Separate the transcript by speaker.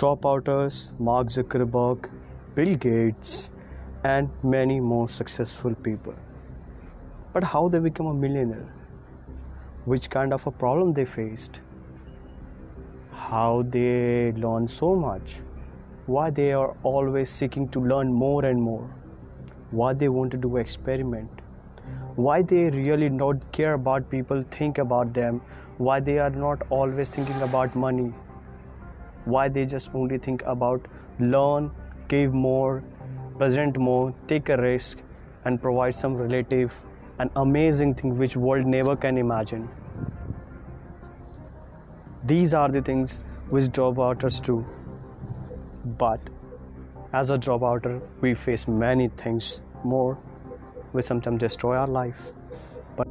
Speaker 1: dropouters, Mark Zuckerberg, Bill Gates, and many more successful people. But how they become a millionaire? Which kind of a problem they faced? How they learn so much? Why they are always seeking to learn more and more? Why they want to do experiment? Why they really not care about people think about them? Why they are not always thinking about money? Why they just only think about learn, give more, present more, take a risk, and provide some relative an amazing thing which world never can imagine. These are the things which dropouters do. But as a dropouter, we face many things more which sometimes destroy our life. But